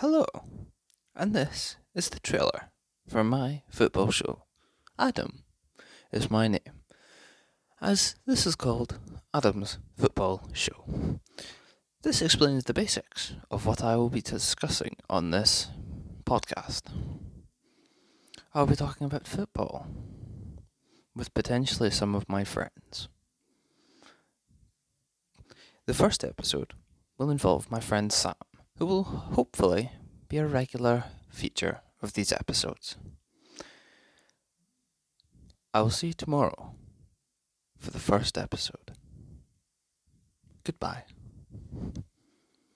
Hello, and this is the trailer for my football show. Adam is my name, as this is called Adam's Football Show. This explains the basics of what I will be discussing on this podcast. I'll be talking about football with potentially some of my friends. The first episode will involve my friend Sam, who will hopefully be a regular feature of these episodes. I will see you tomorrow for the first episode. Goodbye.